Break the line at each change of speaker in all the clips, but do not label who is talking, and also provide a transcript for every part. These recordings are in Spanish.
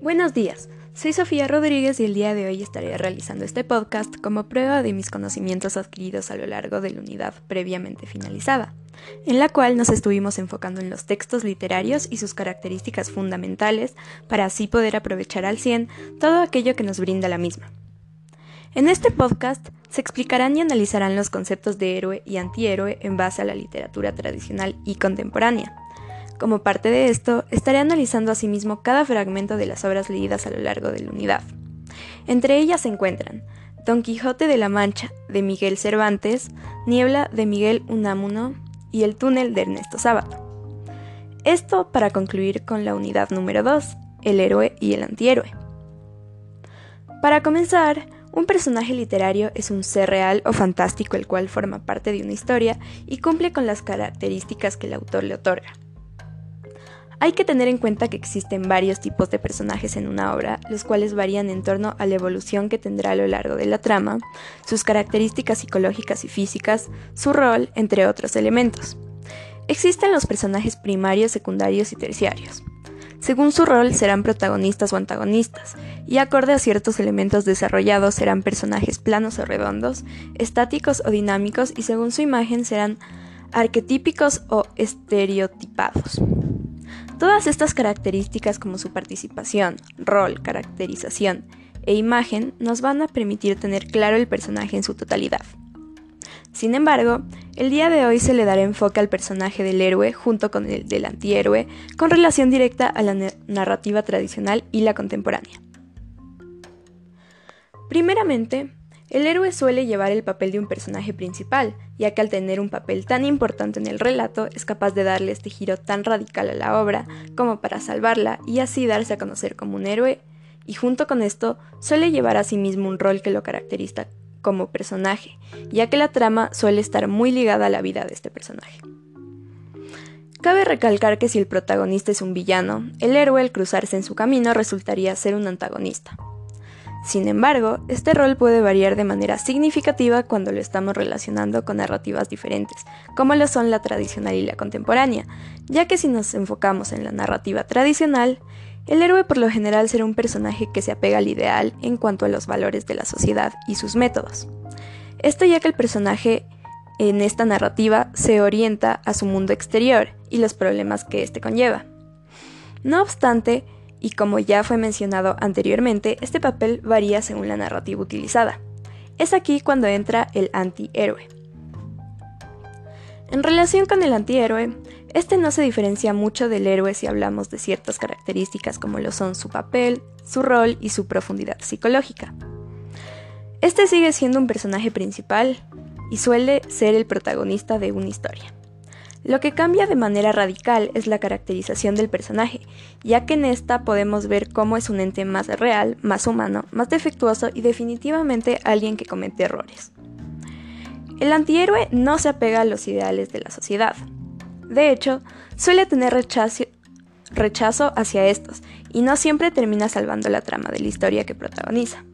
Buenos días, soy Sofía Rodríguez y el día de hoy estaré realizando este podcast como prueba de mis conocimientos adquiridos a lo largo de la unidad previamente finalizada, en la cual nos estuvimos enfocando en los textos literarios y sus características fundamentales para así poder aprovechar al 100 todo aquello que nos brinda la misma. En este podcast se explicarán y analizarán los conceptos de héroe y antihéroe en base a la literatura tradicional y contemporánea como parte de esto, estaré analizando asimismo cada fragmento de las obras leídas a lo largo de la unidad. Entre ellas se encuentran Don Quijote de la Mancha, de Miguel Cervantes, Niebla, de Miguel Unamuno y El túnel de Ernesto Sábato. Esto para concluir con la unidad número 2, el héroe y el antihéroe. Para comenzar, un personaje literario es un ser real o fantástico el cual forma parte de una historia y cumple con las características que el autor le otorga. Hay que tener en cuenta que existen varios tipos de personajes en una obra, los cuales varían en torno a la evolución que tendrá a lo largo de la trama, sus características psicológicas y físicas, su rol, entre otros elementos. Existen los personajes primarios, secundarios y terciarios. Según su rol serán protagonistas o antagonistas, y acorde a ciertos elementos desarrollados serán personajes planos o redondos, estáticos o dinámicos, y según su imagen serán arquetípicos o estereotipados. Todas estas características como su participación, rol, caracterización e imagen nos van a permitir tener claro el personaje en su totalidad. Sin embargo, el día de hoy se le dará enfoque al personaje del héroe junto con el del antihéroe con relación directa a la narrativa tradicional y la contemporánea. Primeramente, el héroe suele llevar el papel de un personaje principal, ya que al tener un papel tan importante en el relato es capaz de darle este giro tan radical a la obra como para salvarla y así darse a conocer como un héroe, y junto con esto suele llevar a sí mismo un rol que lo caracteriza como personaje, ya que la trama suele estar muy ligada a la vida de este personaje. Cabe recalcar que si el protagonista es un villano, el héroe al cruzarse en su camino resultaría ser un antagonista. Sin embargo, este rol puede variar de manera significativa cuando lo estamos relacionando con narrativas diferentes, como lo son la tradicional y la contemporánea, ya que si nos enfocamos en la narrativa tradicional, el héroe por lo general será un personaje que se apega al ideal en cuanto a los valores de la sociedad y sus métodos. Esto ya que el personaje en esta narrativa se orienta a su mundo exterior y los problemas que éste conlleva. No obstante, y como ya fue mencionado anteriormente, este papel varía según la narrativa utilizada. Es aquí cuando entra el antihéroe. En relación con el antihéroe, este no se diferencia mucho del héroe si hablamos de ciertas características como lo son su papel, su rol y su profundidad psicológica. Este sigue siendo un personaje principal y suele ser el protagonista de una historia. Lo que cambia de manera radical es la caracterización del personaje, ya que en esta podemos ver cómo es un ente más real, más humano, más defectuoso y definitivamente alguien que comete errores. El antihéroe no se apega a los ideales de la sociedad. De hecho, suele tener rechazo, hacia estos y no siempre termina salvando la trama de la historia que protagoniza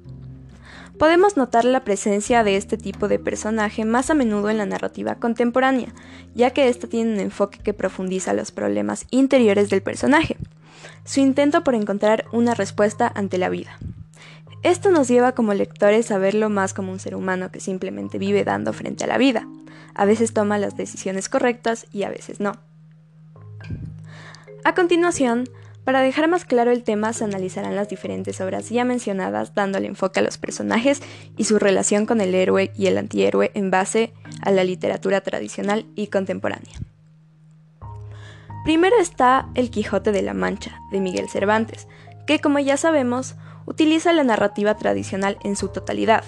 podemos notar la presencia de este tipo de personaje más a menudo en la narrativa contemporánea, ya que ésta tiene un enfoque que profundiza los problemas interiores del personaje, su intento por encontrar una respuesta ante la vida. Esto nos lleva como lectores a verlo más como un ser humano que simplemente vive dando frente a la vida. A veces toma las decisiones correctas y a veces no. A continuación, para dejar más claro el tema se analizarán las diferentes obras ya mencionadas dándole enfoque a los personajes y su relación con el héroe y el antihéroe en base a la literatura tradicional y contemporánea. Primero está El Quijote de la Mancha, de Miguel Cervantes, que como ya sabemos, utiliza la narrativa tradicional en su totalidad.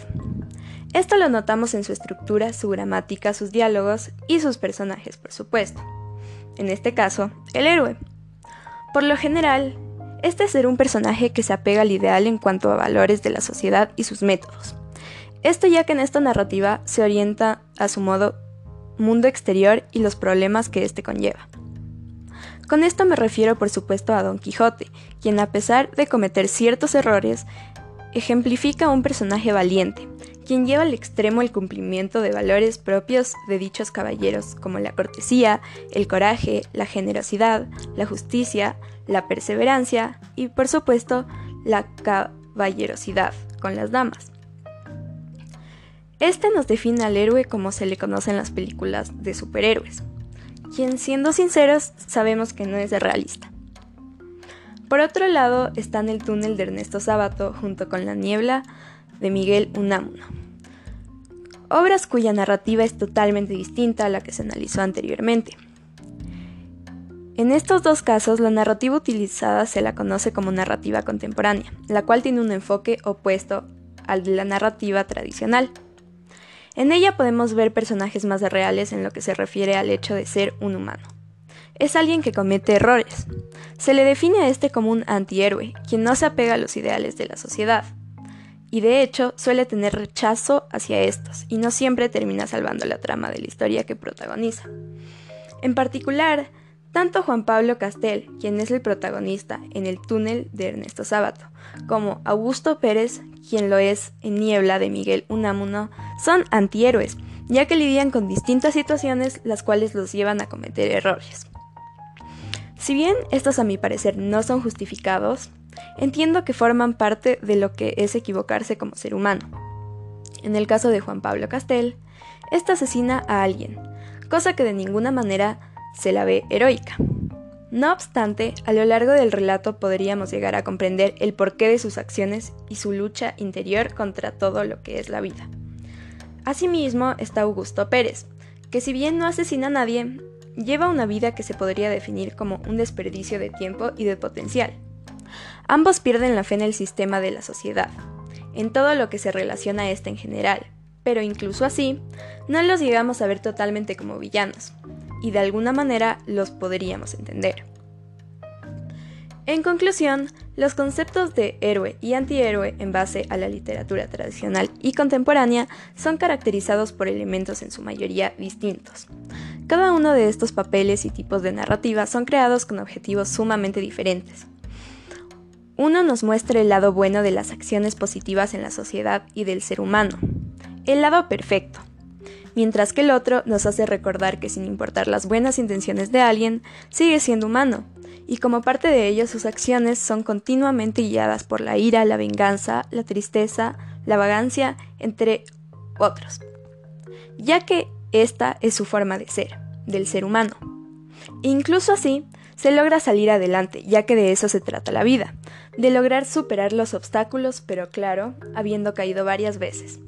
Esto lo notamos en su estructura, su gramática, sus diálogos y sus personajes, por supuesto. En este caso, el héroe, por lo general, este es ser un personaje que se apega al ideal en cuanto a valores de la sociedad y sus métodos. Esto ya que en esta narrativa se orienta a su modo mundo exterior y los problemas que éste conlleva. Con esto me refiero por supuesto a Don Quijote, quien a pesar de cometer ciertos errores, ejemplifica un personaje valiente, quien lleva al extremo el cumplimiento de valores propios de dichos caballeros, como la cortesía, el coraje, la generosidad, la justicia, la perseverancia y, por supuesto, la caballerosidad con las damas. Este nos define al héroe como se le conoce en las películas de superhéroes, quien siendo sinceros sabemos que no es realista. Por otro lado está en el túnel de Ernesto Sábato junto con La Niebla de Miguel Unamuno. Obras cuya narrativa es totalmente distinta a la que se analizó anteriormente. En estos dos casos, la narrativa utilizada se la conoce como narrativa contemporánea, la cual tiene un enfoque opuesto al de la narrativa tradicional. En ella podemos ver personajes más reales en lo que se refiere al hecho de ser un humano. Es alguien que comete errores. Se le define a este como un antihéroe, quien no se apega a los ideales de la sociedad y de hecho suele tener rechazo hacia estos, y no siempre termina salvando la trama de la historia que protagoniza. En particular, tanto Juan Pablo Castel, quien es el protagonista en El túnel de Ernesto Sábato, como Augusto Pérez, quien lo es en Niebla de Miguel Unamuno, son antihéroes, ya que lidian con distintas situaciones las cuales los llevan a cometer errores. Si bien estos a mi parecer no son justificados, entiendo que forman parte de lo que es equivocarse como ser humano. En el caso de Juan Pablo Castel, ésta asesina a alguien, cosa que de ninguna manera se la ve heroica. No obstante, a lo largo del relato podríamos llegar a comprender el porqué de sus acciones y su lucha interior contra todo lo que es la vida. Asimismo está Augusto Pérez, que si bien no asesina a nadie, lleva una vida que se podría definir como un desperdicio de tiempo y de potencial. Ambos pierden la fe en el sistema de la sociedad, en todo lo que se relaciona a este en general, pero incluso así, no los llegamos a ver totalmente como villanos, y de alguna manera los podríamos entender. En conclusión, los conceptos de héroe y antihéroe en base a la literatura tradicional y contemporánea son caracterizados por elementos en su mayoría distintos. Cada uno de estos papeles y tipos de narrativa son creados con objetivos sumamente diferentes, uno nos muestra el lado bueno de las acciones positivas en la sociedad y del ser humano, el lado perfecto, mientras que el otro nos hace recordar que sin importar las buenas intenciones de alguien, sigue siendo humano, y como parte de ello sus acciones son continuamente guiadas por la ira, la venganza, la tristeza, la vagancia, entre otros, ya que esta es su forma de ser, del ser humano. Incluso así, se logra salir adelante, ya que de eso se trata la vida, de lograr superar los obstáculos, pero claro, habiendo caído varias veces.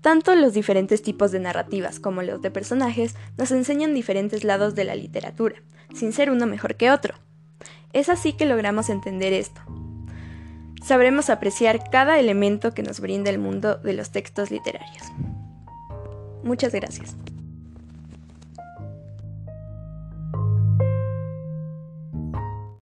Tanto los diferentes tipos de narrativas como los de personajes nos enseñan diferentes lados de la literatura, sin ser uno mejor que otro. Es así que logramos entender esto. Sabremos apreciar cada elemento que nos brinda el mundo de los textos literarios. Muchas gracias.